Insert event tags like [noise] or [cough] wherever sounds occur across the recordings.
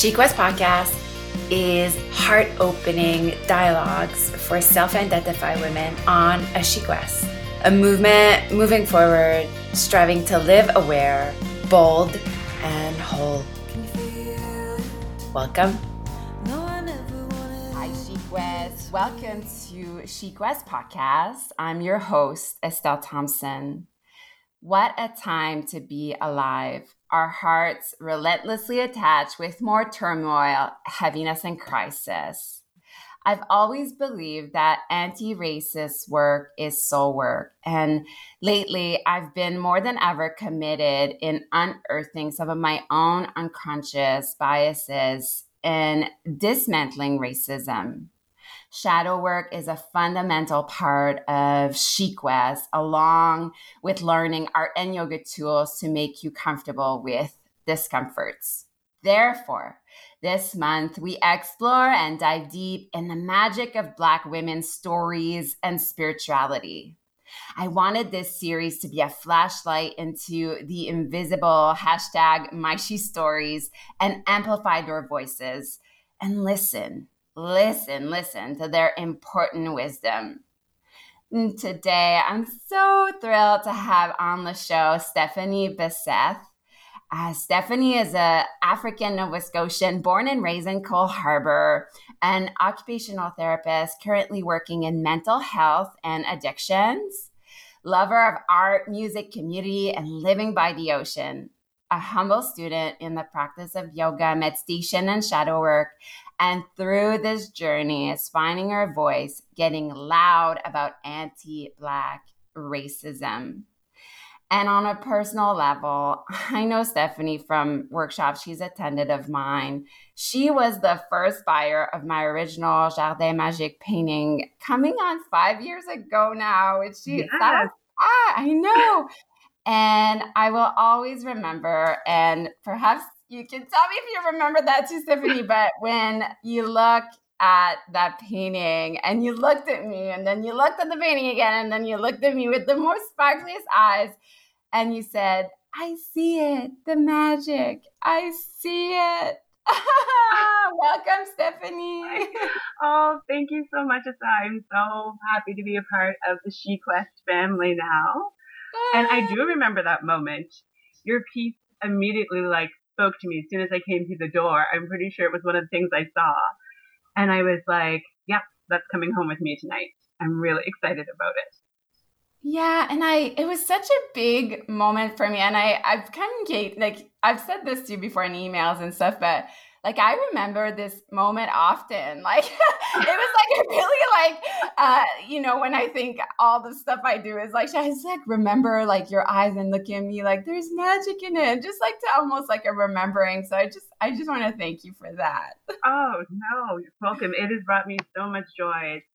SheQuest Podcast is heart opening dialogues for self identified women on a SheQuest, a movement moving forward, striving to live aware, bold, and whole. Welcome. Hi, SheQuest. Welcome to SheQuest Podcast. I'm your host, Estelle Thompson. What a time to be alive. Our hearts relentlessly attached with more turmoil, heaviness, and crisis. I've always believed that anti racist work is soul work. And lately, I've been more than ever committed in unearthing some of my own unconscious biases and dismantling racism. Shadow work is a fundamental part of West, along with learning art and yoga tools to make you comfortable with discomforts. Therefore, this month we explore and dive deep in the magic of Black women's stories and spirituality. I wanted this series to be a flashlight into the invisible hashtag my she stories and amplify your voices and listen listen, listen to their important wisdom. And today, I'm so thrilled to have on the show Stephanie Besseth. Uh, Stephanie is a African Nova Scotian born and raised in Cole Harbour, an occupational therapist currently working in mental health and addictions, lover of art, music, community, and living by the ocean, a humble student in the practice of yoga, meditation, and shadow work, and through this journey is finding her voice, getting loud about anti Black racism. And on a personal level, [laughs] I know Stephanie from workshops she's attended of mine. She was the first buyer of my original Jardin Magique painting coming on five years ago now, which she was, ah, I know. And I will always remember, and perhaps you can tell me if you remember that too, Stephanie. [laughs] But when you look at that painting and you looked at me and then you looked at the painting again and then you looked at me with the most sparkliest eyes and you said, I see it, the magic. I see it. [laughs] Welcome, Stephanie. [laughs] Oh, thank you so much, Asa. I'm so happy to be a part of the SheQuest family now. And I ah. do remember that moment. Your piece immediately like spoke to me as soon as I came through the door. I'm pretty sure it was one of the things I saw. And I was like, yep, that's coming home with me tonight. I'm really excited about it. Yeah, and I it was such a big moment for me. And I I've kind of like I've said this to you before in emails and stuff, but like I remember this moment often. [laughs] Like it was like [laughs] really like uh, you know, when I think all the stuff I do is like I just like remember like your eyes and looking at me like there's magic in it. Just like to almost like a remembering. So I just I just want to thank you for that. [laughs] Oh no, you're welcome. It has brought me so much joy. It's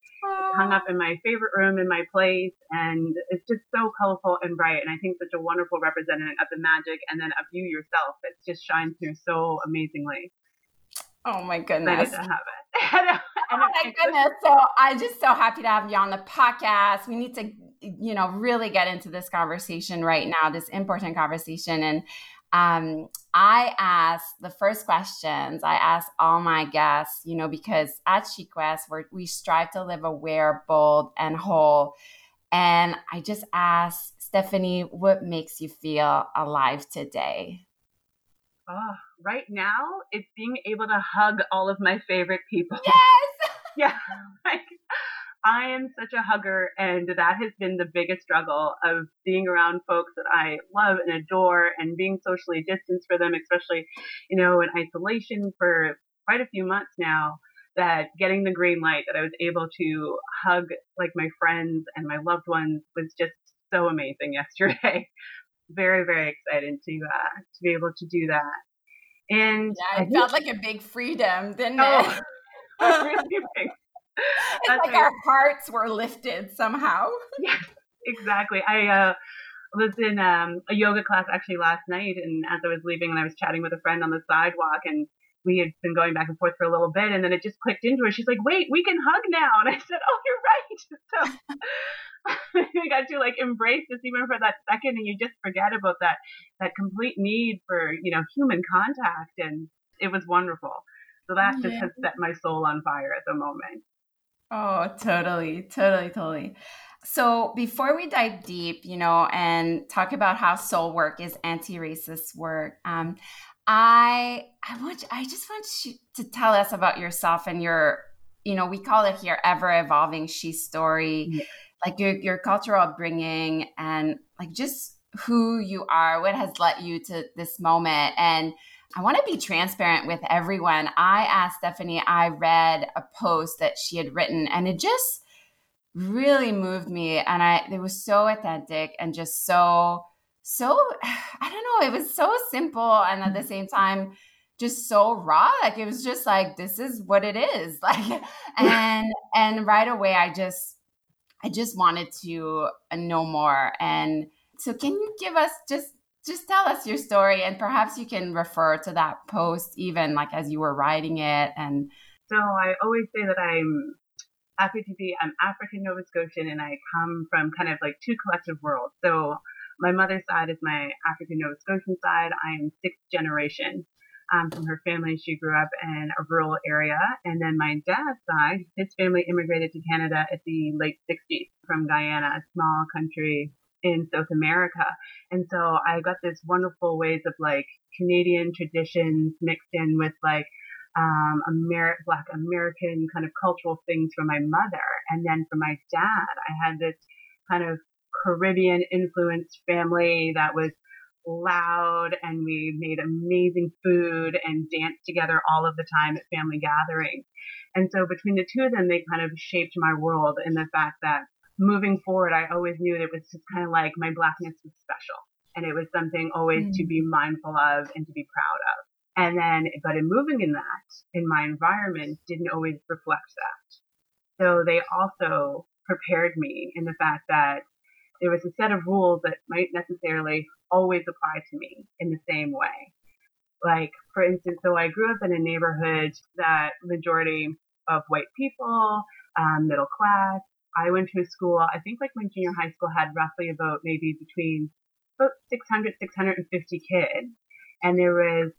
hung up in my favorite room in my place and it's just so colorful and bright and I think such a wonderful representative of the magic and then of you yourself. It just shines through so amazingly. Oh my goodness. to have it. [laughs] oh my goodness. So I'm just so happy to have you on the podcast. We need to, you know, really get into this conversation right now, this important conversation. And um, I ask the first questions I ask all my guests, you know, because at SheQuest, we strive to live aware, bold, and whole. And I just ask Stephanie, what makes you feel alive today? Oh, right now, it's being able to hug all of my favorite people. [laughs] Yes. yeah. Like, I am such a hugger, and that has been the biggest struggle of being around folks that I love and adore and being socially distanced for them, especially, you know, in isolation for quite a few months now. That getting the green light that I was able to hug like my friends and my loved ones was just so amazing [laughs] yesterday very very excited to uh, to be able to do that. And yeah, it felt like a big freedom, didn't oh, it? [laughs] [laughs] it's like our hearts were lifted somehow. [laughs] Yeah, exactly. I uh, was in um, a yoga class actually last night, and as I was leaving, and I was chatting with a friend on the sidewalk, and we had been going back and forth for a little bit, and then it just clicked into her. She's like, "Wait, we can hug now," and I said, "Oh, you're right." So [laughs] you got to like embrace this even for that second, and you just forget about that that complete need for you know human contact and it was wonderful. So that yeah. just has set my soul on fire at the moment. Oh, totally, totally, totally. So before we dive deep, you know, and talk about how soul work is anti-racist work, um, I I want I just want you to tell us about yourself and your, you know, we call it here ever evolving she story, yeah. Like your your cultural upbringing and like just who you are, what has led you to this moment, and I want to be transparent with everyone. I asked Stephanie, I read a post that she had written, and it just really moved me. And I, it was so authentic and just so, so, [sighs] I don't know, it was so simple. And at the mm-hmm. same time, just so raw. Like it was just like, this is what it is. [laughs] Like, and, and right away, I just, I just wanted to uh, know more. And so, can you give us just just tell us your story and perhaps you can refer to that post even like as you were writing it and so i always say that i'm happy to be i'm african nova scotian and i come from kind of like two collective worlds. So my mother's side is my african nova scotian side. I am sixth generation um, from her family she grew up in a rural area and then my dad's side his family immigrated to canada at the late 60s from guyana a small country in South America. And so I got this wonderful ways of like Canadian traditions mixed in with like um, Amer- Black American kind of cultural things from my mother. And then for my dad, I had this kind of Caribbean influenced family that was loud and we made amazing food and danced together all of the time at family gatherings. And so between the two of them, they kind of shaped my world in the fact that moving forward, I always knew that it was just kind of like my blackness was special and it was something always mm. to be mindful of and to be proud of. And then, but in moving in that, in my environment didn't always reflect that. So they also prepared me in the fact that there was a set of rules that might necessarily always apply to me in the same way. Like, for instance, so I grew up in a neighborhood that majority of white people, um, middle class, I went to a school, I think like my junior high school had roughly about maybe between about 600, 650 kids. And there was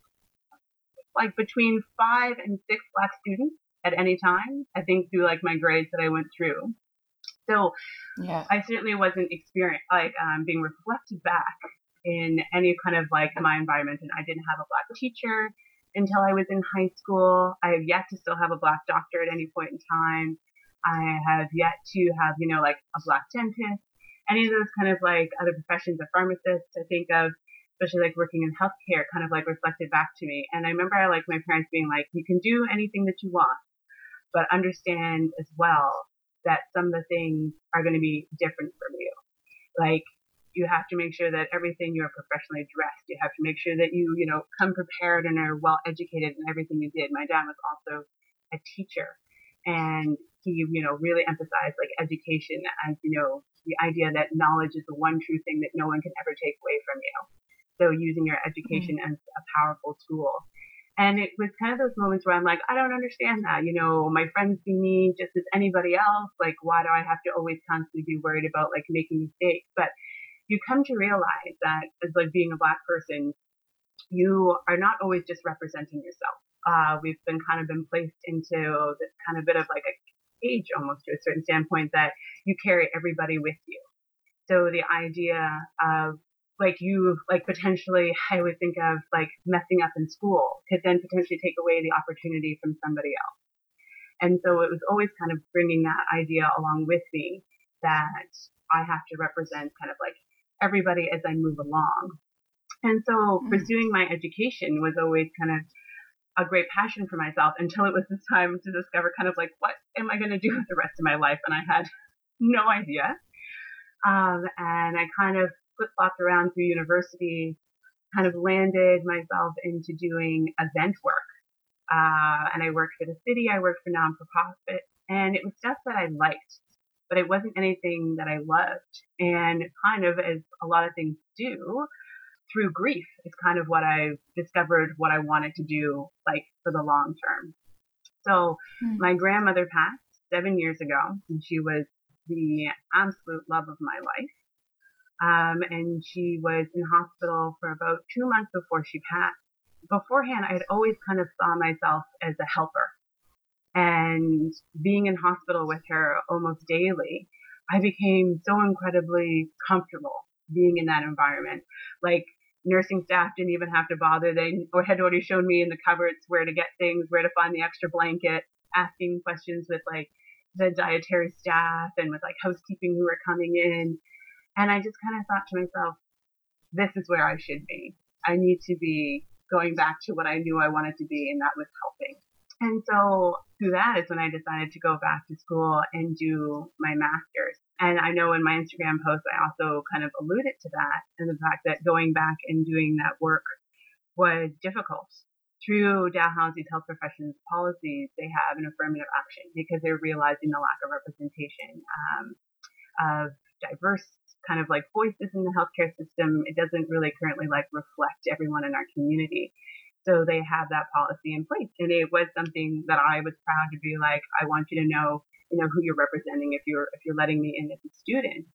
like between five and six black students at any time, I think through like my grades that I went through. So yeah. I certainly wasn't experienced, like um, being reflected back in any kind of like my environment. And I didn't have a black teacher until I was in high school. I have yet to still have a black doctor at any point in time. I have yet to have, you know, like a black dentist, any of those kind of like other professions, a pharmacist, I think of, especially like working in healthcare, kind of like reflected back to me. And I remember like my parents being like, you can do anything that you want, but understand as well that some of the things are going to be different from you. Like you have to make sure that everything you're professionally dressed. You have to make sure that you, you know, come prepared and are well educated in everything you did. My dad was also a teacher and he, you know, really emphasized like education as, you know, the idea that knowledge is the one true thing that no one can ever take away from you. So using your education mm-hmm. as a powerful tool. And it was kind of those moments where I'm like, I don't understand that. You know, my friends see me just as anybody else. Like, why do I have to always constantly be worried about like making mistakes? But you come to realize that as like being a black person, you are not always just representing yourself. Uh, we've been kind of been placed into this kind of bit of like a age almost to a certain standpoint that you carry everybody with you. So the idea of like you like potentially I would think of like messing up in school could then potentially take away the opportunity from somebody else. And so it was always kind of bringing that idea along with me that I have to represent kind of like everybody as I move along. And so mm-hmm. pursuing my education was always kind of a great passion for myself until it was this time to discover kind of like what am I going to do with the rest of my life, and I had no idea. Um, and I kind of flip flopped around through university, kind of landed myself into doing event work. Uh, and I worked for the city, I worked for non-profit, and it was stuff that I liked, but it wasn't anything that I loved. And kind of as a lot of things do, through grief is kind of what I discovered what I wanted to do like for the long term. So mm-hmm. my grandmother passed seven years ago and she was the absolute love of my life. Um, and she was in hospital for about two months before she passed. beforehand, I had always kind of saw myself as a helper. And being in hospital with her almost daily, I became so incredibly comfortable being in that environment. Like nursing staff didn't even have to bother. They had already shown me in the cupboards where to get things, where to find the extra blanket, asking questions with like the dietary staff and with like housekeeping who were coming in. And I just kind of thought to myself, this is where I should be. I need to be going back to what I knew I wanted to be, and that was helping. And so through that is when I decided to go back to school and do my master's. And I know in my Instagram post, I also kind of alluded to that and the fact that going back and doing that work was difficult. Through Dalhousie's health professions policies, they have an affirmative action because they're realizing the lack of representation um, of diverse kind of like voices in the healthcare system. It doesn't really currently like reflect everyone in our community. So they have that policy in place. And it was something that I was proud to be like, I want you to know, you know, who you're representing if you're if you're letting me in as a student.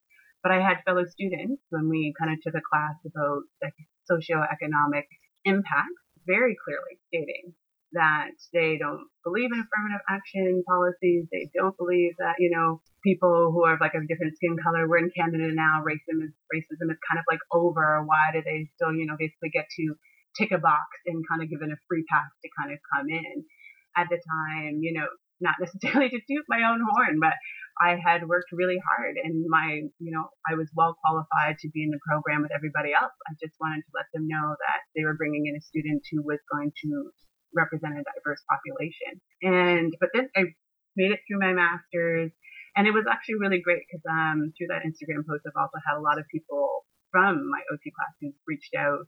But I had fellow students when we kind of took a class about like socioeconomic impacts, very clearly stating that they don't believe in affirmative action policies. They don't believe that, you know, people who are like of different skin color, we're in Canada now, racism is, racism is kind of like over. Why do they still, you know, basically get to tick a box and kind of given a free pass to kind of come in. At the time, you know, not [laughs] necessarily to toot my own horn, but I had worked really hard and my, you know, I was well qualified to be in the program with everybody else. I just wanted to let them know that they were bringing in a student who was going to represent a diverse population. And, but then I made it through my master's and it was actually really great because, um, through that Instagram post, I've also had a lot of people from my OT class who reached out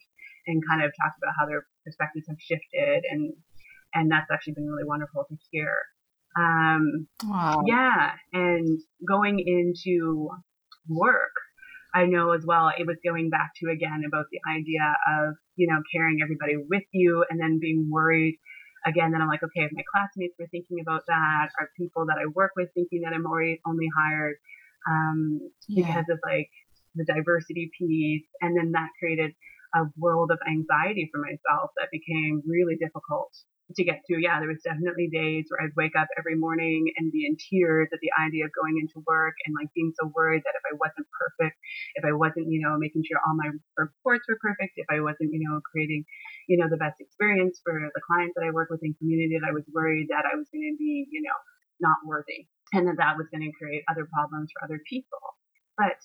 and kind of talked about how their perspectives have shifted and and that's actually been really wonderful to hear. Um, wow. Yeah, and going into work, I know as well it was going back to again about the idea of you know carrying everybody with you and then being worried again then I'm like okay if my classmates were thinking about that are people that I work with thinking that I'm already only hired um, yeah. because of like the diversity piece and then that created a world of anxiety for myself that became really difficult to get through. Yeah, there was definitely days where I'd wake up every morning and be in tears at the idea of going into work and like being so worried that if I wasn't perfect, if I wasn't, you know, making sure all my reports were perfect, if I wasn't, you know, creating, you know, the best experience for the clients that I work with in community, that I was worried that I was going to be, you know, not worthy and that that was going to create other problems for other people. But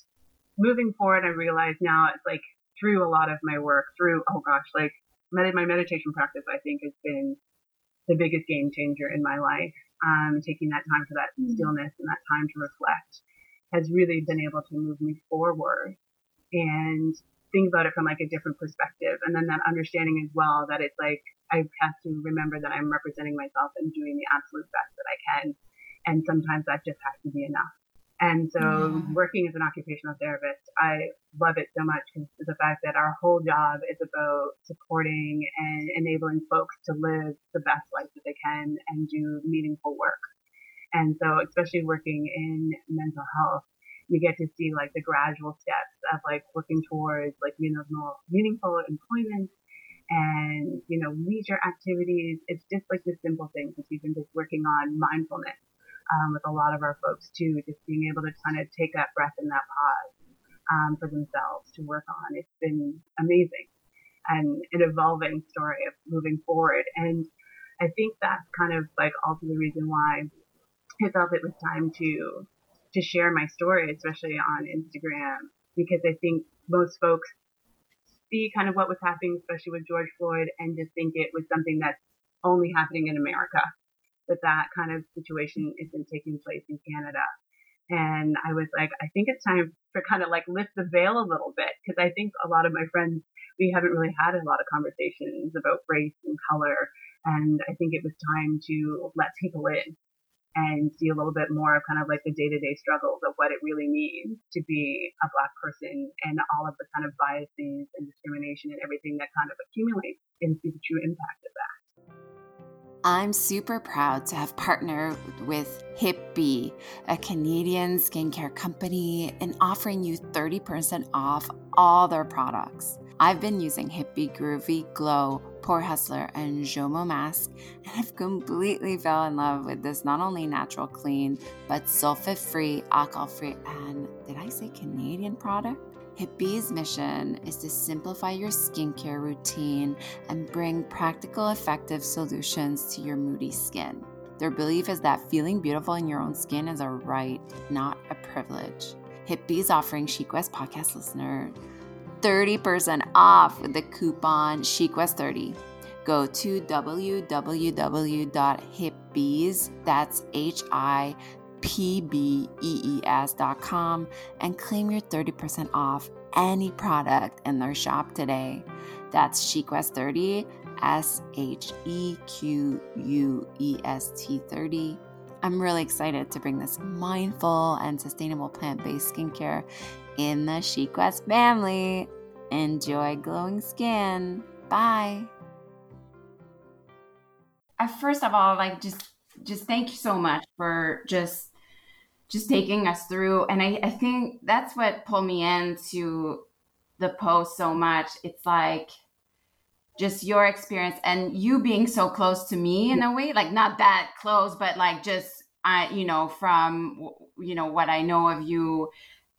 moving forward, I realize now it's like through a lot of my work, through, oh gosh, like my meditation practice, I think has been the biggest game changer in my life. Um, taking that time for that mm-hmm. stillness and that time to reflect has really been able to move me forward and think about it from like a different perspective. And then that understanding as well that it's like, I have to remember that I'm representing myself and doing the absolute best that I can. And sometimes that just has to be enough. And so mm. working as an occupational therapist, I love it so much because the fact that our whole job is about supporting and enabling folks to live the best life that they can and do meaningful work. And so especially working in mental health, you get to see like the gradual steps of like working towards like meaningful, meaningful employment and, you know, leisure activities. It's just like the simple things, like even just working on mindfulness um, with a lot of our folks too, just being able to kind of take that breath and that pause um, for themselves to work on. It's been amazing and an evolving story of moving forward. And I think that's kind of like also the reason why I felt it was time to to share my story, especially on Instagram, because I think most folks see kind of what was happening, especially with George Floyd, and just think it was something that's only happening in America that that kind of situation isn't taking place in Canada. And I was like, I think it's time to kind of like lift the veil a little bit because I think a lot of my friends, we haven't really had a lot of conversations about race and color. And I think it was time to let people in and see a little bit more of kind of like the day to day struggles of what it really means to be a black person and all of the kind of biases and discrimination and everything that kind of accumulates and see the true impact of that. I'm super proud to have partnered with Hipbees, a Canadian skincare company, in offering you 30% off all their products. I've been using Hipbees Groovy Glow, Pore Hustler, and Jomo Mask, and I've completely fell in love with this not only natural clean, but sulfate free, alcohol free, and did I say Canadian product? Hipbees' mission is to simplify your skincare routine and bring practical, effective solutions to your moody skin. Their belief is that feeling beautiful in your own skin is a right, not a privilege. Hipbees' offering SheQuest podcast listener 30% off with the coupon SheQuest30. Go to www.hipbees, that's H I P B E E S dot com, and claim your 30% off any product in their shop today. That's SheQuest30, S H E Q U E S T 30. I'm really excited to bring this mindful and sustainable plant based skincare in the SheQuest family. Enjoy glowing skin. Bye. First of all, like just just thank you so much for just just taking us through. And I, I think that's what pulled me into the post so much. It's like just your experience and you being so close to me in a way, like not that close, but like just I, you know, from you know what I know of you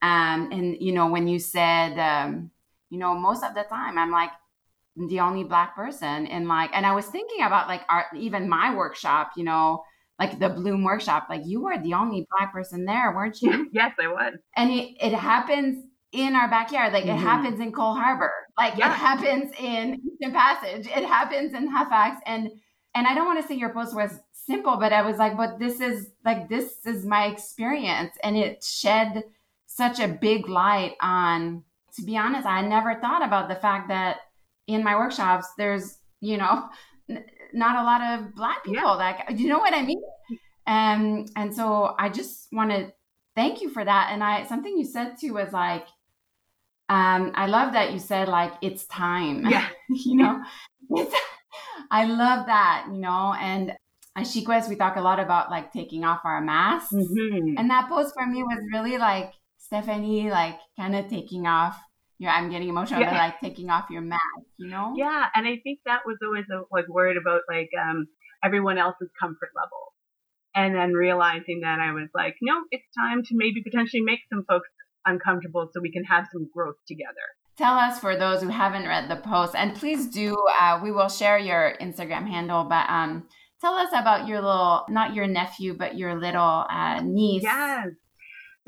um, and you know, when you said, um, you know, most of the time I'm like the only black person, and like, and I was thinking about like our even my workshop, you know, like the Bloom workshop, like you were the only black person there, weren't you? [laughs] yes, I was. And it, it happens in our backyard, like mm-hmm. it happens in Cole Harbour, like yeah. it happens in Eastern Passage, it happens in Halifax, and and I don't want to say your post was simple, but I was like, but this is like this is my experience, and it shed such a big light on to be honest i never thought about the fact that in my workshops there's you know n- not a lot of black people yeah. that you know what i mean and um, and so i just want to thank you for that and i something you said too was like um i love that you said like it's time yeah [laughs] you know it's, i love that you know and at SheQuest, we talk a lot about like taking off our masks. Mm-hmm. And that post for me was really like Stephanie, like kind of taking off. You know, I'm getting emotional, yeah. like taking off your mask, you know? Yeah, and I think that was always a, like worried about like um everyone else's comfort level, and then realizing that I was like, no, it's time to maybe potentially make some folks uncomfortable so we can have some growth together. Tell us for those who haven't read the post, and please do. Uh, we will share your Instagram handle, but um, tell us about your little, not your nephew, but your little uh, niece. Yes.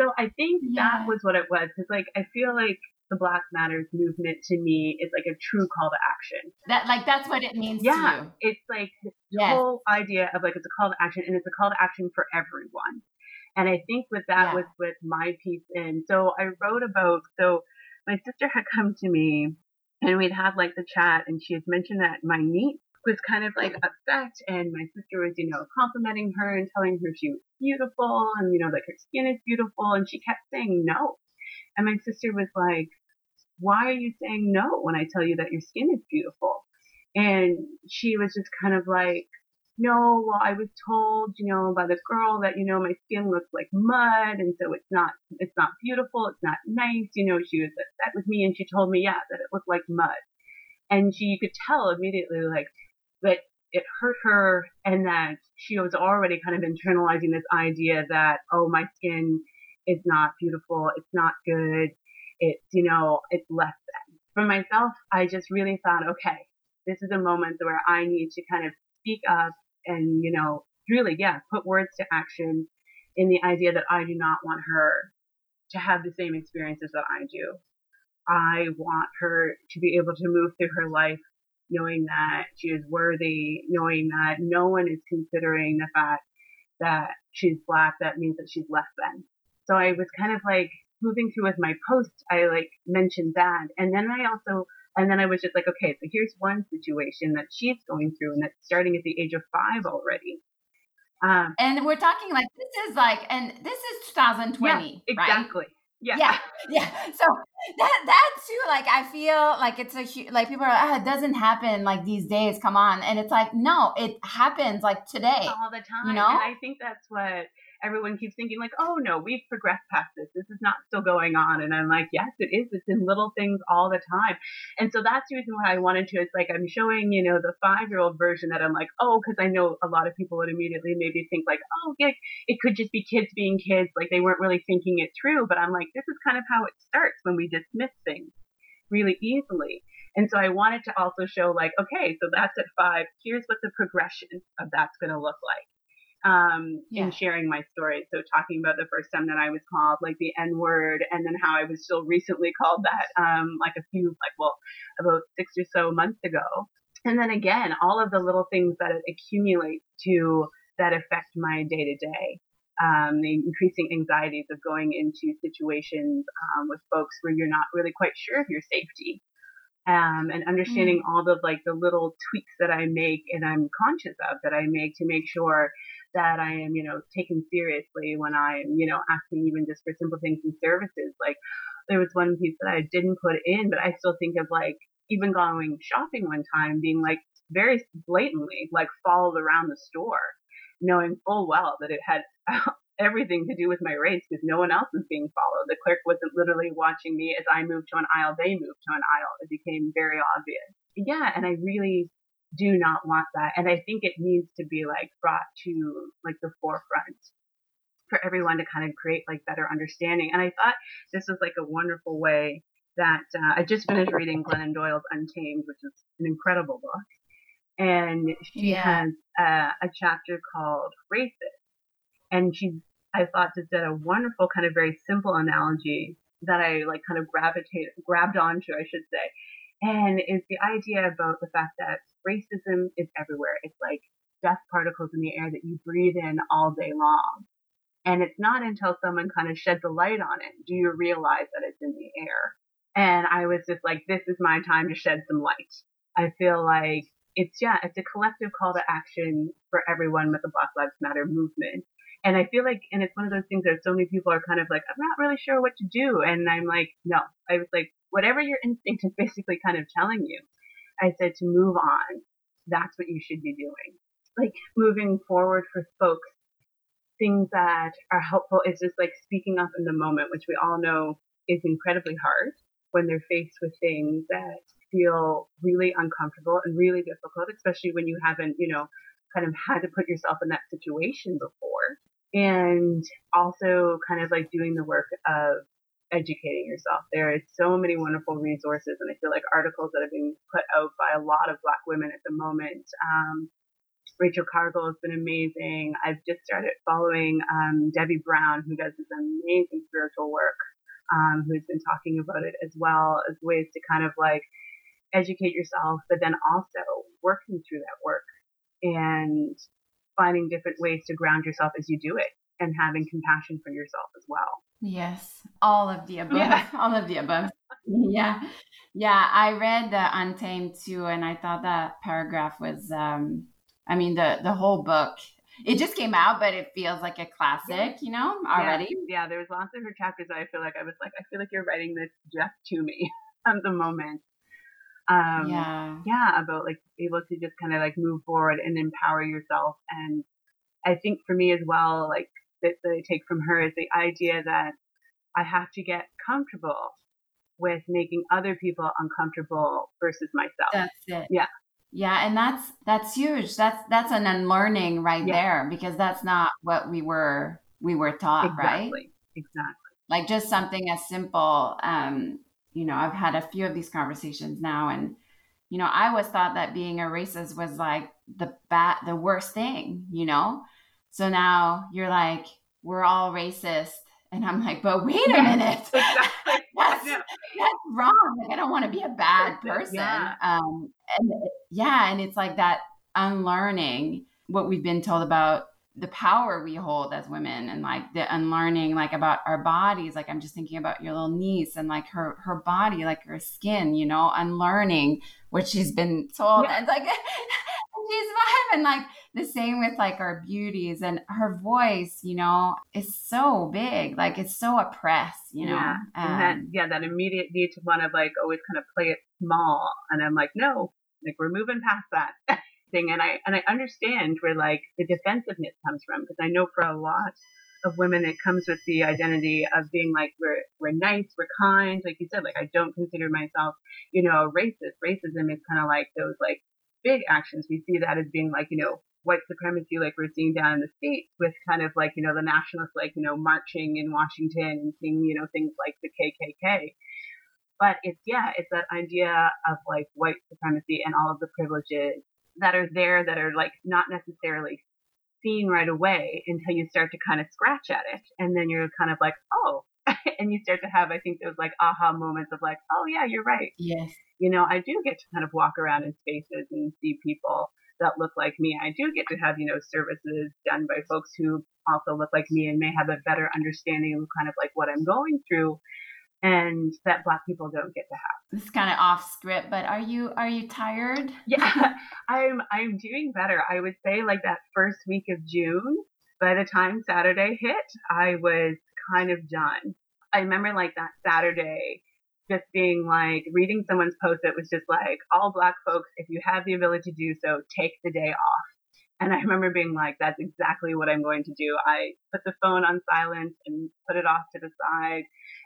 So I think yeah. that was what it was. Because like I feel like the Black Matters movement to me is like a true call to action. That like that's what it means yeah, It's like the yes. whole idea of like it's a call to action and it's a call to action for everyone. And I think with that yeah. was with my piece in. So I wrote about so my sister had come to me and we'd had like the chat and she had mentioned that my niece was kind of like upset and my sister was, you know, complimenting her and telling her she was beautiful and, you know, like her skin is beautiful and she kept saying no. And my sister was like, why are you saying no when I tell you that your skin is beautiful? And she was just kind of like, no, well, I was told, you know, by this girl that, you know, my skin looks like mud and so it's not, it's not beautiful. It's not nice. You know, she was upset with me and she told me, yeah, that it looked like mud. And she, you could tell immediately, like, that it hurt her and that she was already kind of internalizing this idea that, oh, my skin is not beautiful. It's not good. It's, you know, it's less than. For myself, I just really thought, okay, this is a moment where I need to kind of speak up and, you know, really, yeah, put words to action in the idea that I do not want her to have the same experiences that I do. I want her to be able to move through her life knowing that she is worthy, knowing that no one is considering the fact that she's black, that means that she's less than. So I was kind of like moving through with my post, I like mentioned that. And then I also, and then I was just like, okay, so here's one situation that she's going through and that's starting at the age of five already. Um, and we're talking like this is like, and this is 2020, yeah, exactly. Right? Yeah. yeah, [laughs] yeah. So that that too, like I feel like it's a like people are oh, it doesn't happen like these days. Come on, and it's like no, it happens like today all the time. You know, and I think that's what everyone keeps thinking like, oh no, we've progressed past this. This is not still going on. And I'm like, yes, it is. It's in little things all the time. And so that's the reason why I wanted to. It's like I'm showing, you know, the five year old version that I'm like, oh, because I know a lot of people would immediately maybe think like, oh, yeah, it could just be kids being kids. Like they weren't really thinking it through. But I'm like, this is kind of how it starts when we dismiss things really easily. And so I wanted to also show like, okay, so that's at five. Here's what the progression of that's going to look like um, yeah. in sharing my story. So talking about the first time that I was called like the N word and then how I was still recently called that, um, like a few, like, well, about six or so months ago. And then again, all of the little things that accumulate to that affect my day to day. Um, the increasing anxieties of going into situations um, with folks where you're not really quite sure of your safety. Um, and understanding mm. all the like the little tweaks that I make and I'm conscious of that I make to make sure that I am, you know, taken seriously when I am, you know, asking even just for simple things and services. Like there was one piece that I didn't put in, but I still think of like even going shopping one time being like very blatantly like followed around the store, knowing full well that it had [laughs] everything to do with my race because no one else was being followed. The clerk wasn't literally watching me as I moved to an aisle, they moved to an aisle. It became very obvious. Yeah, and I really do not want that. And I think it needs to be like brought to like the forefront for everyone to kind of create like better understanding. And I thought this was like a wonderful way that uh, I just finished reading Glennon Doyle's Untamed, which is an incredible book. And she yeah. has uh, a chapter called Racist. And she, I thought, just did a wonderful kind of very simple analogy that I like kind of gravitated, grabbed onto, I should say. And is the idea about the fact that racism is everywhere. It's like dust particles in the air that you breathe in all day long. And it's not until someone kind of sheds a light on it do you realize that it's in the air. And I was just like, this is my time to shed some light. I feel like it's, yeah, it's a collective call to action for everyone with the Black Lives Matter movement. And I feel like, and it's one of those things that so many people are kind of like, I'm not really sure what to do. And I'm like, no, I was like, whatever your instinct is basically kind of telling you. I said to move on. That's what you should be doing. Like moving forward for folks, things that are helpful is just like speaking up in the moment, which we all know is incredibly hard when they're faced with things that feel really uncomfortable and really difficult, especially when you haven't, you know, kind of had to put yourself in that situation before. And also kind of like doing the work of educating yourself. There is so many wonderful resources, and I feel like articles that have been put out by a lot of Black women at the moment. Um, Rachel Cargle has been amazing. I've just started following um, Debbie Brown, who does this amazing spiritual work, um, who's been talking about it as well as ways to kind of like educate yourself, but then also working through that work and finding different ways to ground yourself as you do it and having compassion for yourself as well. Yes, all of the above. Yeah. [laughs] All of the above. [laughs] yeah. Yeah, I read the Untamed too, and I thought that paragraph was, um, I mean, the, the whole book. It just came out, but it feels like a classic, you know, already. Yeah, yeah, there's lots of her chapters I feel like I was like, I feel like you're writing this just to me [laughs] at the moment. Um, yeah. Yeah, about like able to just kind of like move forward and empower yourself. And I think for me as well, like that, I take from her is the idea that I have to get comfortable with making other people uncomfortable versus myself. That's it. Yeah. Yeah, and that's that's huge. That's that's an unlearning right yeah. there because that's not what we were we were taught, exactly. right? Exactly. Like just something as simple um you know, I've had a few of these conversations now and you know, I was thought that being a racist was like the bad the worst thing, you know? So now you're like, we're all racist. And I'm like, but wait a minute. [laughs] Exactly. that's, that's wrong. Like, I don't want to be a bad person. Yeah. Um, and yeah. And it's like that unlearning what we've been told about the power we hold as women and like the unlearning like about our bodies like i'm just thinking about your little niece and like her her body like her skin you know unlearning what she's been told yeah. and like [laughs] she's five and like the same with like our beauties. And her voice you know is so big. Like it's so oppressed you know yeah. And that, um, yeah that immediate need to want to like always kind of play it small. And i'm like no like we're moving past that. [laughs] Thing. And i and i understand where like the defensiveness comes from because i know for a lot of women, it comes with the identity of being like we're we're nice, we're kind. Like you said, like I don't consider myself, you know, a racist. Racism is kind of like those like big actions. We see that as being like you know white supremacy, like we're seeing down in the states with kind of like you know the nationalists, like you know marching in Washington and seeing you know things like the KKK. But it's yeah, it's that idea of like white supremacy and all of the privileges that are there that are like not necessarily seen right away until you start to kind of scratch at it. And then you're kind of like, oh, [laughs] and you start to have, I think those like aha moments of like, oh yeah, you're right. Yes. You know, I do get to kind of walk around in spaces and see people that look like me. I do get to have, you know, services done by folks who also look like me and may have a better understanding of kind of like what I'm going through and that black people don't get to have. This is kind of off script, but are you are you tired? Yeah, [laughs] [laughs] I'm I'm doing better. I would say like that first week of June, by the time Saturday hit, I was kind of done. I remember like that Saturday just being like reading someone's post that was just like all black folks if you have the ability to do so take the day off and I remember being like, that's exactly what I'm going to do. I put the phone on silent and put it off to the side.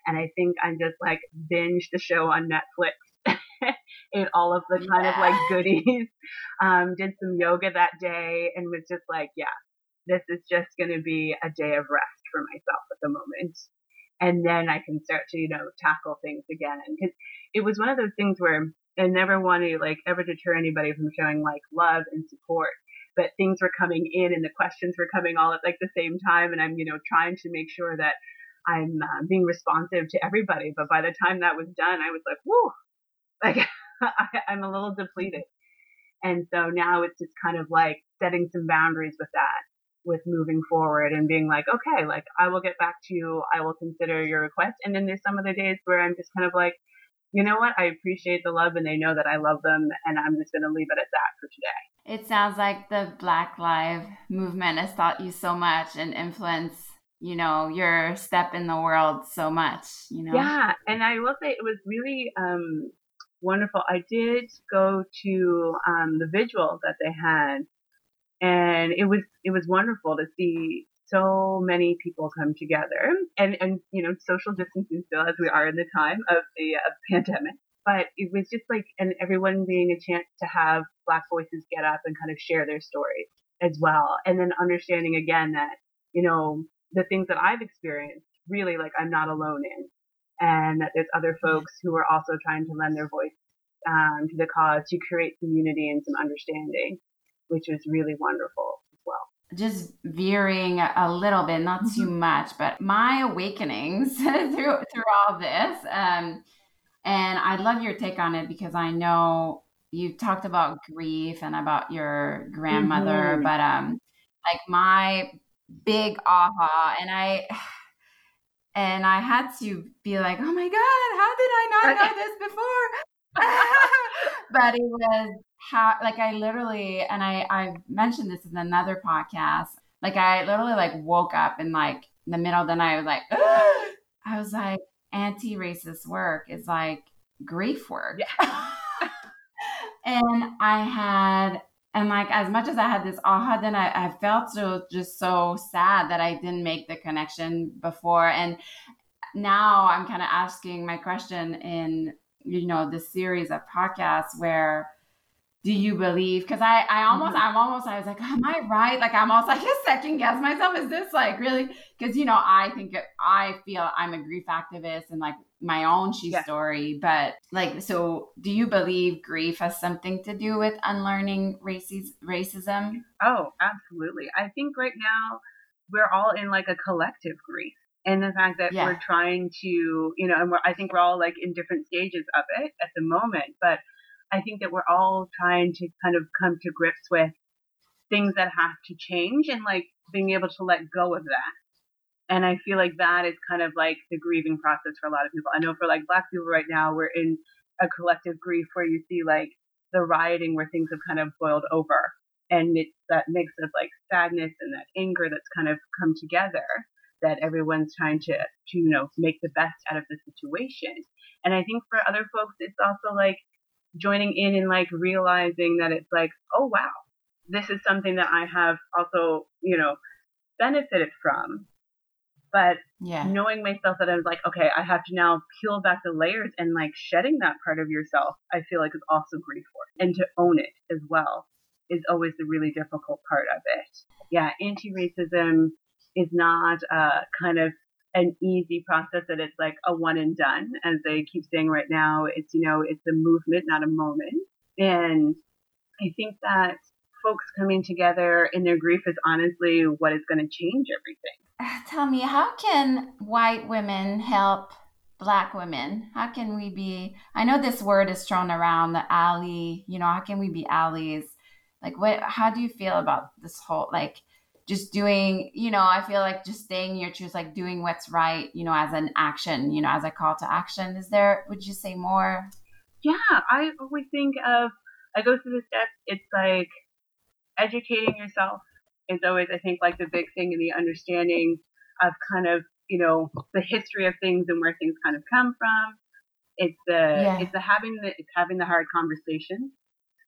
And I think I just like binged the show on Netflix, [laughs] ate all of the kind yeah. of like goodies, um, did some yoga that day and was just like, yeah, this is just going to be a day of rest for myself at the moment. And then I can start to, you know, tackle things again. And cause it was one of those things where I never want to like ever deter anybody from showing like love and support but things were coming in and the questions were coming all at like the same time. And I'm, you know, trying to make sure that I'm uh, being responsive to everybody. But by the time that was done, I was like, whoo, [laughs] like I, I'm a little depleted. And so now it's just kind of like setting some boundaries with that, with moving forward and being like, okay, like I will get back to you. I will consider your request. And then there's some of the days where I'm just kind of like, you know what? I appreciate the love and they know that I love them and I'm just going to leave it at that for today. It sounds like the Black Lives movement has taught you so much and influenced, you know, your step in the world so much, you know? Yeah. And I will say it was really um, wonderful. I did go to um, the vigil that they had and it was, it was wonderful to see so many people come together and, and, you know, social distancing still as we are in the time of the uh, pandemic. But it was just like, and everyone being a chance to have black voices get up and kind of share their stories as well. And then understanding again that, you know, the things that I've experienced really like I'm not alone in and that there's other folks who are also trying to lend their voice um, to the cause to create some unity and some understanding, which was really wonderful as well. just veering a little bit, not mm-hmm. too much, but my awakenings [laughs] through through all this. Um, and I love your take on it because I know you talked about grief and about your grandmother, mm-hmm. but um, like my big aha, and I and I had to be like, oh my god, how did I not know this before? [laughs] but it was how like I literally and I I mentioned this in another podcast. Like I literally like woke up and like in the middle of the night I was like [gasps] I was like anti-racist work is like grief work. Yeah. [laughs] and I had and like as much as I had this aha, then I, I felt so just so sad that I didn't make the connection before. And now I'm kind of asking my question in you know the series of podcasts where do you believe because i i almost mm-hmm. i'm almost i was like am i right like i'm almost [laughs] like a second guess myself is this like really because you know i think i feel i'm a grief activist and like my own she yeah. story but like so do you believe grief has something to do with unlearning races, racism oh absolutely i think right now we're all in like a collective grief and the fact that yeah. we're trying to you know and we're, i think we're all like in different stages of it at the moment but I think that we're all trying to kind of come to grips with things that have to change and like being able to let go of that. And I feel like that is kind of like the grieving process for a lot of people. I know for like black people right now, we're in a collective grief where you see like the rioting where things have kind of boiled over. And it's that mix of like sadness and that anger that's kind of come together that everyone's trying to, to, you know, make the best out of the situation. And I think for other folks, it's also like joining in and like realizing that it's like, oh wow, this is something that I have also, you know, benefited from. But yeah. knowing myself that I was like, okay, I have to now peel back the layers and like shedding that part of yourself, I feel like is also grief work. And to own it as well is always the really difficult part of it. Yeah, anti racism is not uh, kind of an easy process that it's like a one and done, as they keep saying right now. It's, you know, it's a movement, not a moment. And I think that folks coming together in their grief is honestly what is going to change everything. [sighs] Tell me, how can white women help black women? How can we be? I know this word is thrown around, the ally. You know, how can we be allies? Like, what? How do you feel about this whole like? Just doing, you know, I feel like just staying your truth, like doing what's right, you know, as an action, you know, as a call to action. Is there, would you say more? Yeah, I always think of, I go through the steps. It's like educating yourself is always, I think, like the big thing in the understanding of kind of, you know, the history of things and where things kind of come from. It's the, yeah. it's the having the, it's having the hard conversation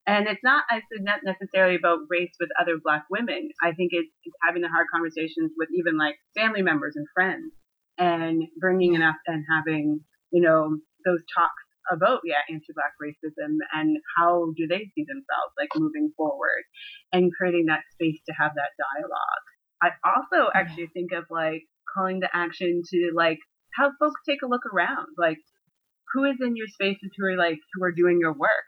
and it's not, I said, not necessarily about race with other black women. I think it's, it's having the hard conversations with even like family members and friends and bringing it up and having, you know, those talks about, yeah, anti-black racism and how do they see themselves like moving forward and creating that space to have that dialogue. I also actually think of like calling to action to like have folks take a look around, like who is in your spaces who are like, who are doing your work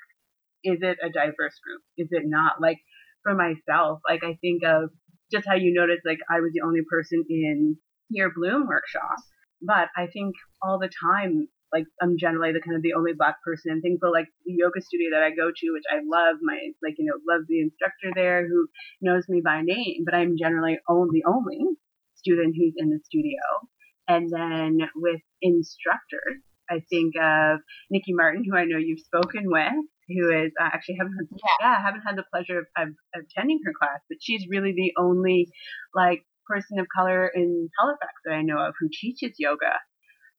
is it a diverse group? Is it not? Like for myself, like I think of just how you noticed, like I was the only person in your Bloom workshop, but I think all the time, like I'm generally the kind of the only black person and things. But like the yoga studio that I go to, which I love, my like you know love the instructor there who knows me by name, but I'm generally only only student who's in the studio. And then with instructors, I think of Nikki Martin, who I know you've spoken with, who is uh, actually haven't had, yeah. yeah I haven't had the pleasure of, of, of, attending her class, but she's really the only like person of color in Halifax that I know of who teaches yoga.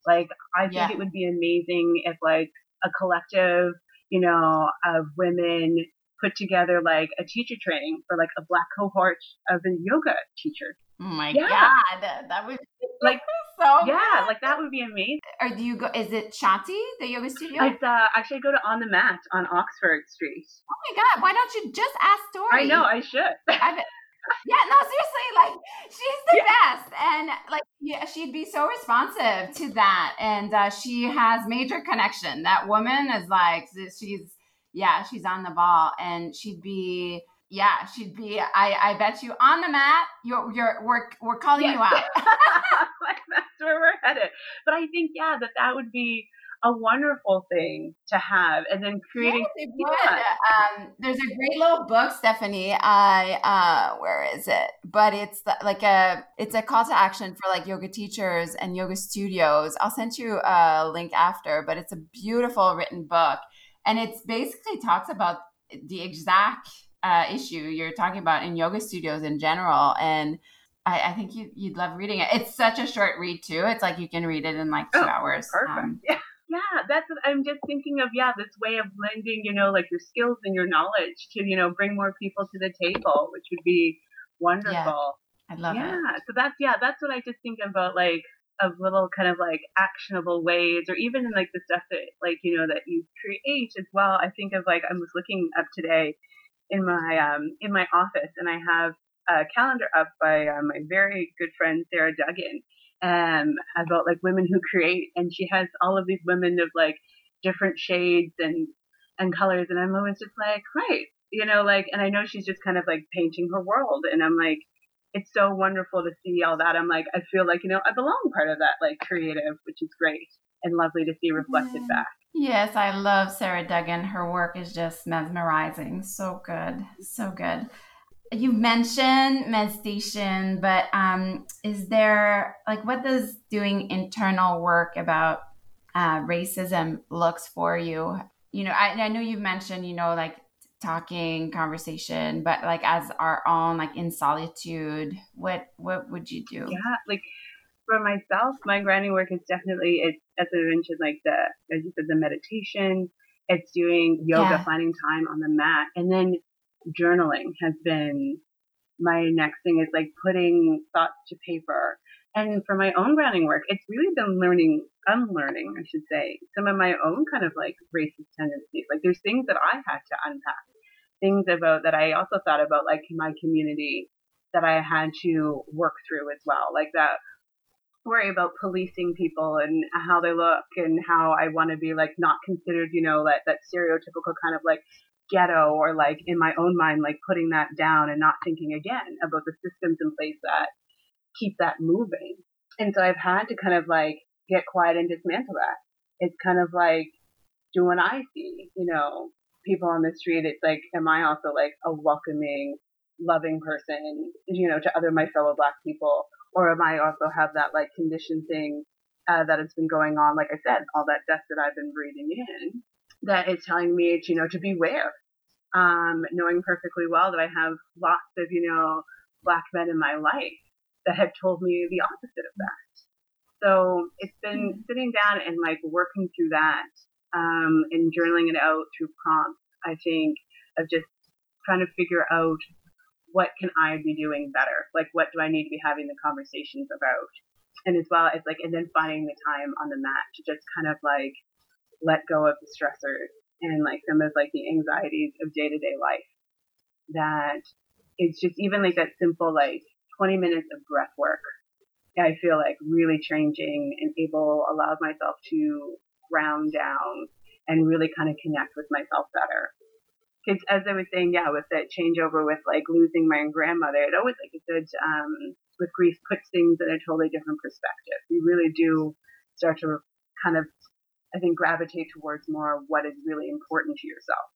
Like I think yeah. it would be amazing if like a collective, you know, of women put together like a teacher training for like a black cohort of the yoga teachers. Oh my yeah. god, that would like so yeah, good. like that would be amazing. Or do you go? Is it Shanti, the yoga studio? It's uh, actually I go to On the Mat on Oxford Street. Oh my god, why don't you just ask Dory? I know I should. [laughs] yeah, no, seriously, like she's the yeah. best, and like yeah, she'd be so responsive to that, and uh, she has major connection. That woman is like she's yeah, she's on the ball, and she'd be yeah, she'd be. I I bet you on the mat. You're you're we're we're calling yes. you out. [laughs] like That's where we're headed. But I think yeah, that that would be a wonderful thing to have, and then creating. Yes, yeah. um, there's a great little book, Stephanie. I uh, where is it? But it's the, like a it's a call to action for like yoga teachers and yoga studios. I'll send you a link after, but it's a beautiful written book, and it's basically talks about the exact uh, issue you're talking about in yoga studios in general. And I, I think you, would love reading it. It's such a short read too. It's like you can read it in like two oh, hours. Perfect. Um, [laughs] yeah. Yeah, that's what I'm just thinking of. Yeah, this way of blending, you know, like your skills and your knowledge to, you know, bring more people to the table, which would be wonderful. Yeah, I love yeah, it. Yeah, so that's yeah, that's what I just think about, like of little kind of like actionable ways, or even in like the stuff that like you know that you create as well. I think of like I was looking up today in my um, in my office, and I have a calendar up by uh, my very good friend Sarah Duggan um, about like women who create, and she has all of these women of like different shades and and colors, and I'm always just like, right, you know, like, and I know she's just kind of like painting her world, and I'm like, it's so wonderful to see all that. I'm like, I feel like you know I belong part of that like creative, which is great and lovely to see reflected back. Yes, I love Sarah Duggan. Her work is just mesmerizing. So good. So good. You mentioned meditation, but um, is there like what does doing internal work about uh, racism looks for you? You know, I, I know you've mentioned, you know, like talking, conversation, but like as our own, like in solitude, what what would you do? Yeah, like for myself, my grounding work is definitely it's as I mentioned, like the as you said, the meditation. It's doing yoga, yeah. finding time on the mat, and then journaling has been my next thing. Is like putting thoughts to paper And for my own grounding work, it's really been learning, unlearning, I should say, some of my own kind of like racist tendencies. Like there's things that I had to unpack, things about that I also thought about like my community that I had to work through as well. Like that worry about policing people and how they look and how I want to be like not considered, you know, that, that stereotypical kind of like ghetto or like in my own mind, like putting that down and not thinking again about the systems in place that keep that moving. And so I've had to kind of like get quiet and dismantle that. It's kind of like, do what I see, you know, people on the street. It's like, am I also like a welcoming, loving person, you know, to other my fellow black people? Or am I also have that like condition thing uh, that has been going on? Like I said, all that death that I've been breathing in that is telling me, you know, to beware. Um, knowing perfectly well that I have lots of, you know, black men in my life that have told me the opposite of that. So it's been mm-hmm. sitting down and like working through that um, and journaling it out through prompts. I think of just trying to figure out what can I be doing better? Like what do I need to be having the conversations about? And as well as like, and then finding the time on the mat to just kind of like let go of the stressors and like some of like the anxieties of day to day life. That it's just even like that simple like 20 minutes of breath work. I feel like really changing and able allowed myself to ground down and really kind of connect with myself better. Because as I was saying, yeah, with that changeover with like losing my grandmother, it always, like I said, um, with grief puts things in a totally different perspective. You really do start to kind of I think, gravitate towards more what is really important to yourself.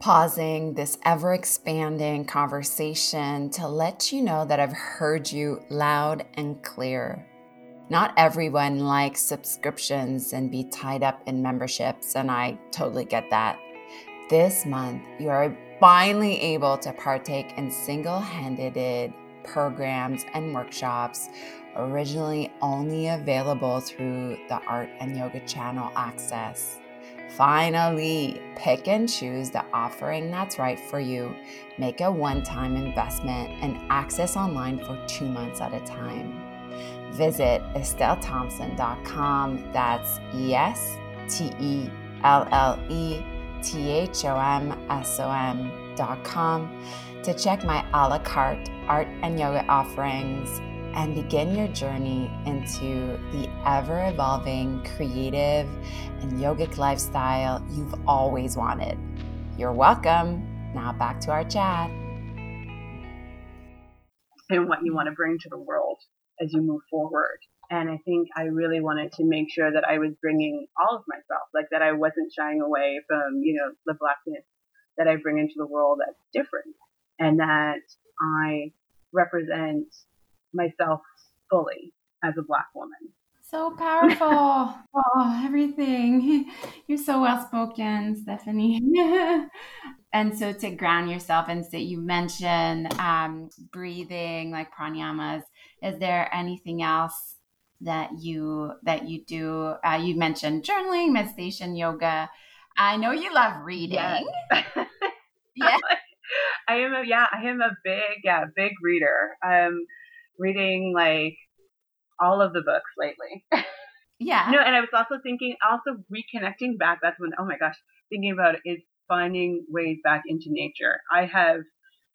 Pausing this ever expanding conversation to let you know that I've heard you loud and clear. Not everyone likes subscriptions and be tied up in memberships, and I totally get that. This month, you are finally able to partake in single handed programs and workshops originally only available through the Art and Yoga channel access. Finally, pick and choose the offering that's right for you. Make a one time investment and access online for two months at a time. Visit EstelleThompson.com. That's E S T E L L E T H O M S O M.com to check my a la carte art and yoga offerings and begin your journey into the ever evolving, creative, and yogic lifestyle you've always wanted. You're welcome. Now back to our chat. And what you want to bring to the world as you move forward. And I think I really wanted to make sure that I was bringing all of myself, like that I wasn't shying away from, you know, the blackness that I bring into the world that's different and that I represent myself fully as a black woman. So powerful. [laughs] oh, everything. You're so well spoken, Stephanie. [laughs] and so to ground yourself and say you mentioned um, breathing like pranayamas. Is there anything else that you that you do? Uh, you mentioned journaling, meditation, yoga. I know you love reading. Yes. [laughs] yeah. I am a yeah, I am a big yeah, big reader. Um reading like all of the books lately. Yeah. no, and I was also thinking, also reconnecting back. That's when, oh my gosh, thinking about it is finding ways back into nature. I have,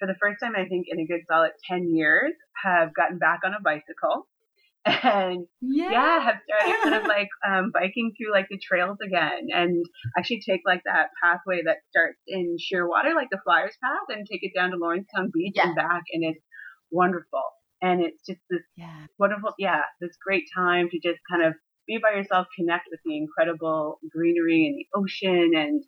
for the first time, I think in a good solid 10 years, have gotten back on a bicycle. [laughs] And yeah, yeah have started kind of [laughs] like um, biking through like the trails again and actually take like that pathway that starts in Shearwater, like the Flyers path, and take it down to Lawrencetown Beach yeah. and back. And it's wonderful and it's just this yeah. wonderful, yeah, this great time to just kind of be by yourself, connect with the incredible greenery and the ocean and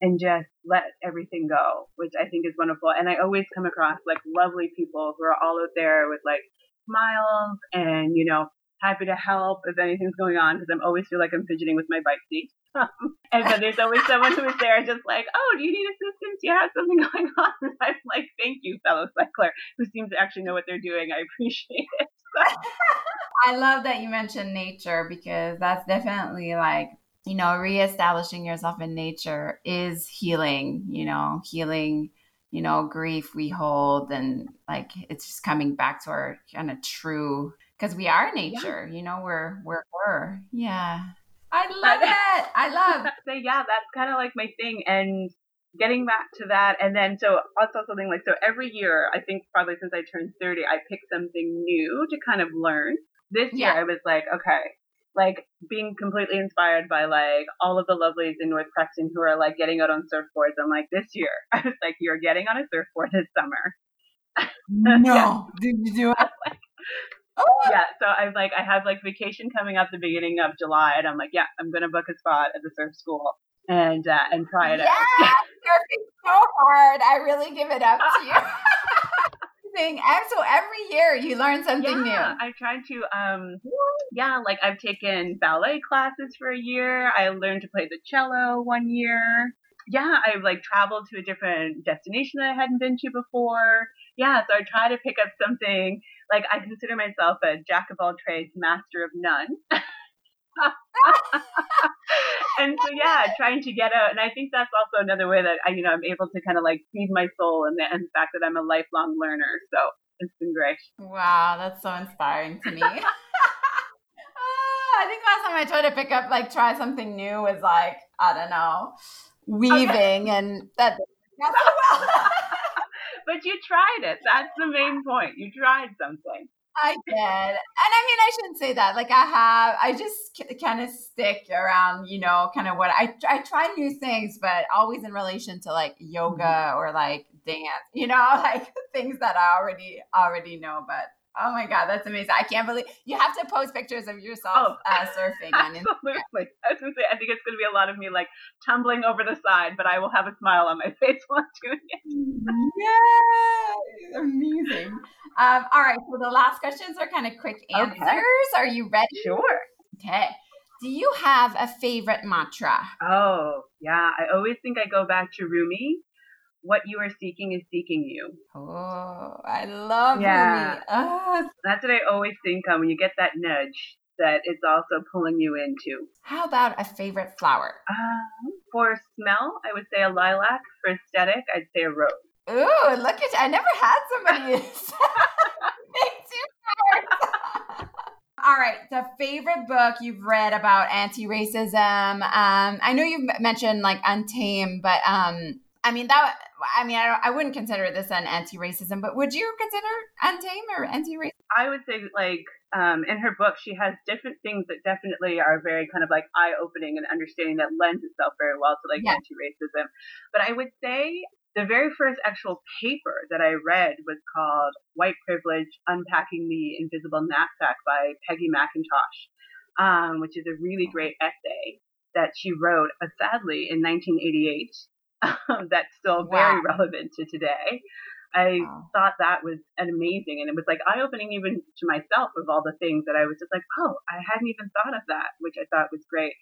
and just let everything go, which I think is wonderful. And I always come across like lovely people who are all out there with like smiles and, you know, happy to help if anything's going on because I'm always feel like I'm fidgeting with my bike seat. [laughs] and then there's always someone who is there just like, oh, do you need assistance? You have something [laughs] going on. And I'm like, thank you, fellow cycler, who seems to actually know what they're doing. I appreciate it. [laughs] I love that you mentioned nature because that's definitely like, you know, reestablishing yourself in nature is healing, you know, healing you know, grief we hold and like it's just coming back to our kind of true because we are nature, yeah. you know, we're we're we're yeah. I love [laughs] it. I love. [laughs] so yeah, that's kind of like my thing, and getting back to that, and then so also something like so every year, I think probably since I turned thirty, I pick something new to kind of learn. This year, yeah. I was like, okay, like being completely inspired by like all of the lovelies in North Preston who are like getting out on surfboards. I'm like, this year, [laughs] I was like, you're getting on a surfboard this summer. [laughs] No, yeah. did you do [laughs] it? like, oh. Yeah, so I'm like, I have like vacation coming up the beginning of July, and I'm like, yeah, I'm gonna book a spot at the surf school and uh, and try it yeah, out. Yeah, surfing so hard. I really give it up to you. Thing. So every year you learn something yeah, new. I tried to, um, yeah, like I've taken ballet classes for a year. I learned to play the cello one year. Yeah, I've like traveled to a different destination that I hadn't been to before. Yeah, so I try to pick up something. Like I consider myself a jack of all trades, master of none. [laughs] [laughs] and so yeah, trying to get out, and I think that's also another way that I, you know, I'm able to kind of like feed my soul and the, and the fact that I'm a lifelong learner. So it's been great. Wow, that's so inspiring to me. oh, [laughs] I think last time I tried to pick up like try something new was like I don't know weaving, and that not so well. [laughs] but you tried it. That's the main point. You tried something. I did. And I mean, I shouldn't say that. Like, I have, I just kind of stick around, you know, kind of what I, I try new things, but always in relation to like yoga mm-hmm. or like dance, you know, [laughs] like things that I already, already know. But Oh my god, that's amazing! I can't believe you have to post pictures of yourself oh, uh, surfing. [laughs] Absolutely, I was gonna say I think it's gonna be a lot of me like tumbling over the side, but I will have a smile on my [laughs] face while doing it. yeah, amazing. Um, all right, so the last questions are kind of quick answers. Okay. Are you ready? Sure. Okay. Do you have a favorite mantra? Oh, yeah. I always think I go back to Rumi what you are seeking is seeking you. Oh, I love yeah. Oh. That's what I always think of when you get that nudge that it's also pulling you into. How about a favorite flower? Uh, for smell, I would say a lilac. For aesthetic, I'd say a rose. Ooh, look at you. I never had somebody [laughs] [laughs] All right, the favorite book you've read about anti-racism. Um, I know you've mentioned like Untamed, but um, I mean that. I mean, I, I wouldn't consider this an anti-racism, but would you consider Untamed or anti-racist? I would say, like, um, in her book, she has different things that definitely are very kind of like eye-opening and understanding that lends itself very well to like yeah. anti-racism. But I would say the very first actual paper that I read was called White Privilege Unpacking the Invisible Knapsack by Peggy McIntosh, um, which is a really great essay that she wrote, uh, sadly, in 1988 um, [laughs] that's still very wow. relevant to today. I wow. thought that was an amazing, and it was like eye opening even to myself of all the things that I was just like, oh, I hadn't even thought of that, which I thought was great.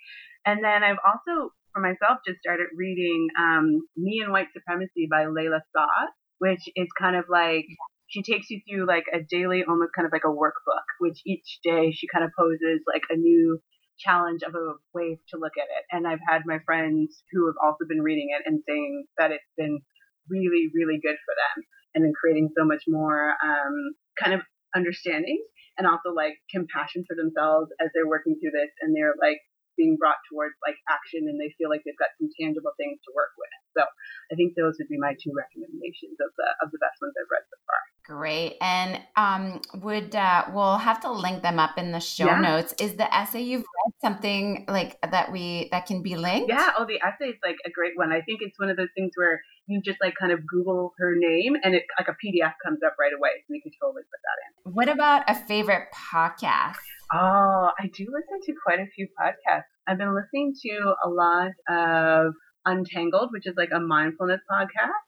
And then I've also, for myself, just started reading um, Me and White Supremacy by Layla Saad, which is kind of like she takes you through like a daily, almost kind of like a workbook, which each day she kind of poses like a new challenge of a way to look at it. And I've had my friends who have also been reading it and saying that it's been really, really good for them and in creating so much more um, kind of understanding and also like compassion for themselves as they're working through this and they're like being brought towards like action and they feel like they've got some tangible things to work with. So I think those would be my two recommendations of the of the best ones I've read so far. Great. And um, would uh, we'll have to link them up in the show yeah. notes. Is the essay you've read something like that we that can be linked? Yeah. Oh, the essay is like a great one. I think it's one of those things where you just like kind of Google her name and it like a PDF comes up right away. So you can totally put that in. What about a favorite podcast? Oh, I do listen to quite a few podcasts. I've been listening to a lot of Untangled, which is like a mindfulness podcast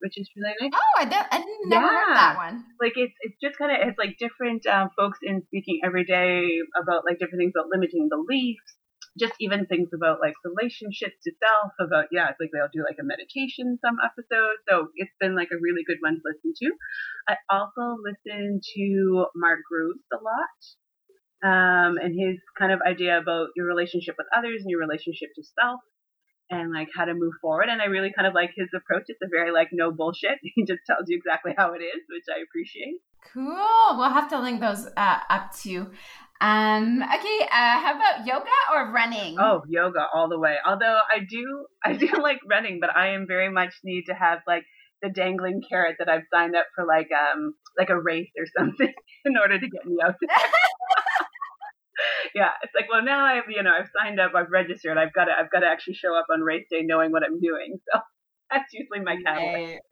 which is really nice. Oh, I, did, I didn't never yeah. heard that one. Like it's it's just kind of it's like different um, folks in speaking every day about like different things about limiting beliefs, just even things about like relationships to self. About yeah, it's like they'll do like a meditation some episodes. So it's been like a really good one to listen to. I also listen to Mark Groves a lot. Um, and his kind of idea about your relationship with others and your relationship to self and like how to move forward. And I really kind of like his approach. It's a very like no bullshit. [laughs] He just tells you exactly how it is, which I appreciate. Cool. We'll have to link those uh, up too. Um, okay, uh, how about yoga or running? Oh, yoga all the way. Although I do, I do [laughs] like running, but I am very much need to have like the dangling carrot that I've signed up for like um like a race or [laughs] something in order to get me out there. Yeah, it's like well now I've you know I've signed up, I've registered, I've got to I've got to actually show up on race day knowing what I'm doing. [laughs] So that's usually my catalyst.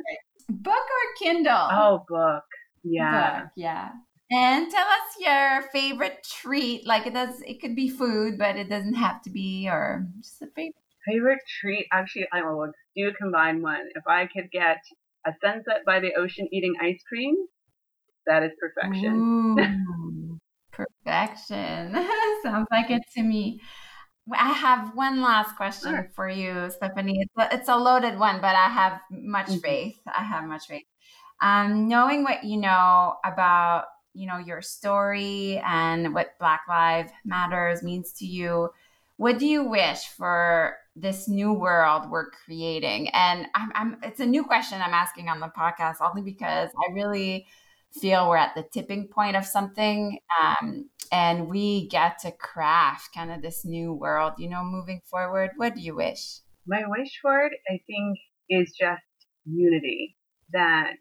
Book or Kindle? Oh, book. Yeah. Book, yeah. And tell us your favorite treat. Like it does, it could be food, but it doesn't have to be, or just a favorite. Favorite treat? Actually, I will do a combined one. If I could get a sunset by the ocean eating ice cream, that is perfection. [laughs] Perfection. [laughs] Sounds like it to me. I have one last question sure. for you, Stephanie. It's a, it's a, loaded one, but I have much mm-hmm. faith. I have much faith. Um, knowing what you know about you know your story and what Black Lives Matters means to you, what do you wish for this new world we're creating? And I'm, I'm it's a new question I'm asking on the podcast only because I really feel we're at the tipping point of something um, and we get to craft kind of this new world you know moving forward what do you wish my wish for it i think is just unity that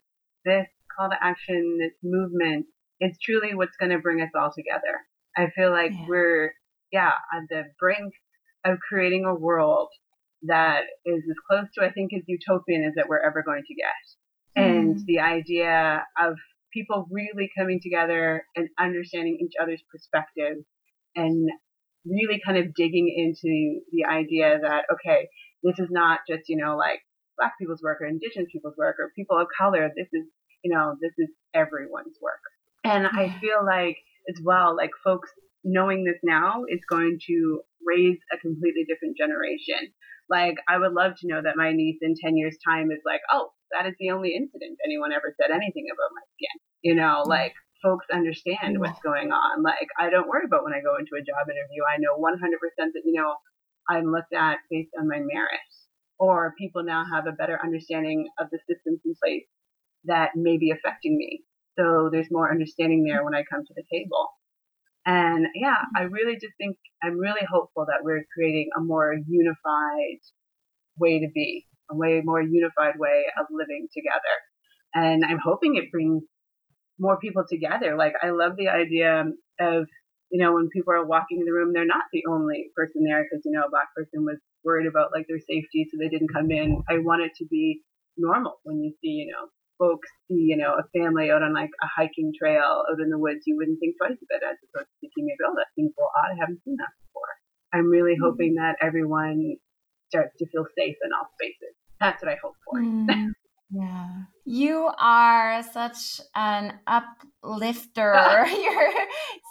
this call to action this movement is truly what's going to bring us all together i feel like yeah. we're yeah on the brink of creating a world that is as close to i think as utopian as that we're ever going to get mm. and the idea of people really coming together and understanding each other's perspective and really kind of digging into the idea that, okay, this is not just, you know, like black people's work or indigenous people's work or people of color. This is, you know, this is everyone's work. And I feel like as well, like folks knowing this now is going to raise a completely different generation. Like I would love to know that my niece in 10 years time is like, oh, that is the only incident anyone ever said anything about my skin. You know, mm. like folks understand what's going on. Like I don't worry about when I go into a job interview. I know 100% that, you know, I'm looked at based on my merit or people now have a better understanding of the systems in place that may be affecting me. So there's more understanding there when I come to the table. And yeah, I really just think I'm really hopeful that we're creating a more unified way to be a way more unified way of living together. And I'm hoping it brings more people together. Like I love the idea of, you know, when people are walking in the room, they're not the only person there because, you know, a black person was worried about like their safety, so they didn't come in. I want it to be normal when you see, you know, folks see, you know, a family out on like a hiking trail out in the woods, you wouldn't think twice of it as opposed to thinking maybe, oh, that seems a little odd. I haven't seen that before. I'm really mm-hmm. hoping that everyone starts to feel safe in all spaces. That's what I hope for. Mm, [laughs] yeah. You are such an uplifter. [laughs] [laughs] You're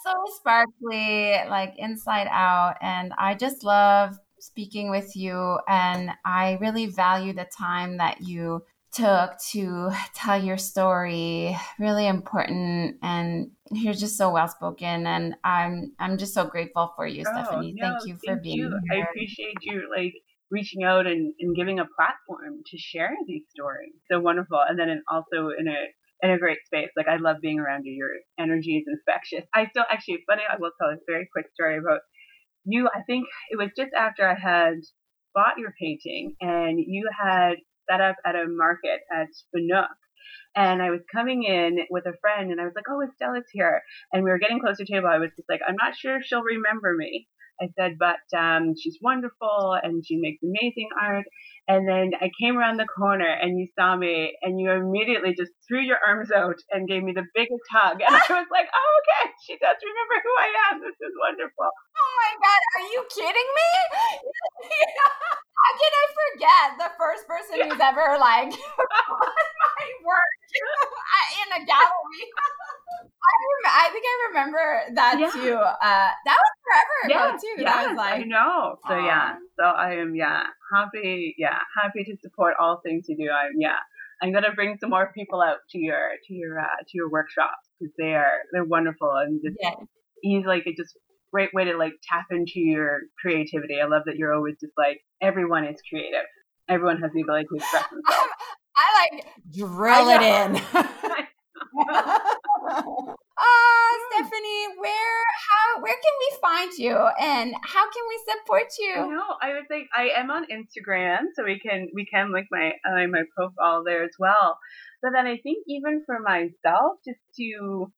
so sparkly, like inside out. And I just love speaking with you. And I really value the time that you took to tell your story really important and you're just so well spoken and i'm i'm just so grateful for you oh, stephanie no, thank you for thank being you. here i appreciate you like reaching out and, and giving a platform to share these stories so wonderful and then also in a in a great space like i love being around you your energy is infectious i still actually funny i will tell a very quick story about you i think it was just after i had bought your painting and you had set up at a market at Spanook. And I was coming in with a friend and I was like, oh, Estelle's here. And we were getting closer to table. I was just like, I'm not sure if she'll remember me. I said, but um, she's wonderful and she makes amazing art. And then I came around the corner and you saw me and you immediately just threw your arms out and gave me the biggest hug. And I [laughs] was like, oh, okay, she does remember who I am. This is wonderful. Oh my God, are you kidding me? [laughs] How can I forget the first person who's ever like [laughs] my work [laughs] in a gallery? I, rem- I think I remember that yeah. too. Uh, that was forever yeah, ago too. Yeah, was like, I know. So Aww. yeah, so I am yeah happy yeah happy to support all things you do. I'm yeah I'm gonna bring some more people out to your to your uh, to your workshops because they are they're wonderful and just yes. easy like it just great way to like tap into your creativity. I love that you're always just like everyone is creative. Everyone has the ability to express [laughs] themselves. I like drill it in. [laughs] [laughs] Ah, Stephanie, where how where can we find you and how can we support you? No, I would think I am on Instagram, so we can we can link my uh, my profile there as well. But then I think even for myself, just to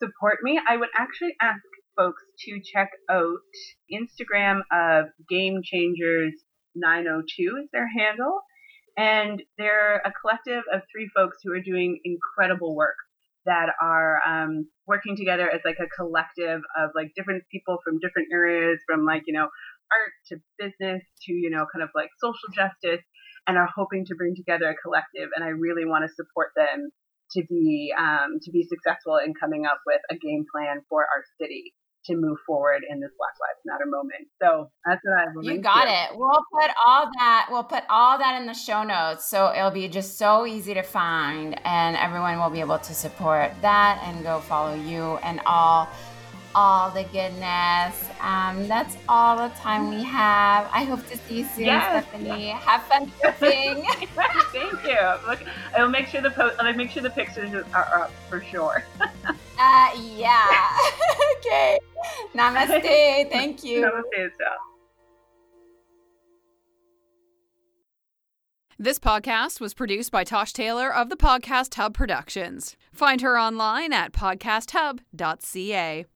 support me, I would actually ask folks to check out Instagram of Game Changers 902 is their handle. And they're a collective of three folks who are doing incredible work that are um, working together as like a collective of like different people from different areas, from like, you know, art to business to, you know, kind of like social justice and are hoping to bring together a collective. And I really want to support them to be, um, to be successful in coming up with a game plan for our city to move forward in this Black Lives Matter moment. So that's what I You got to. it. We'll put all that. We'll put all that in the show notes, so it'll be just so easy to find, and everyone will be able to support that and go follow you and all. All the goodness. Um, that's all the time we have. I hope to see you soon, yes. Stephanie. Have fun [laughs] surfing. [laughs] [laughs] Thank you. Look, I'll make sure the post. I'll make sure the pictures are up for sure. Uh, yeah. [laughs] okay. Namaste. [laughs] Thank you. Namaste, This podcast was produced by Tosh Taylor of the Podcast Hub Productions. Find her online at podcasthub.ca.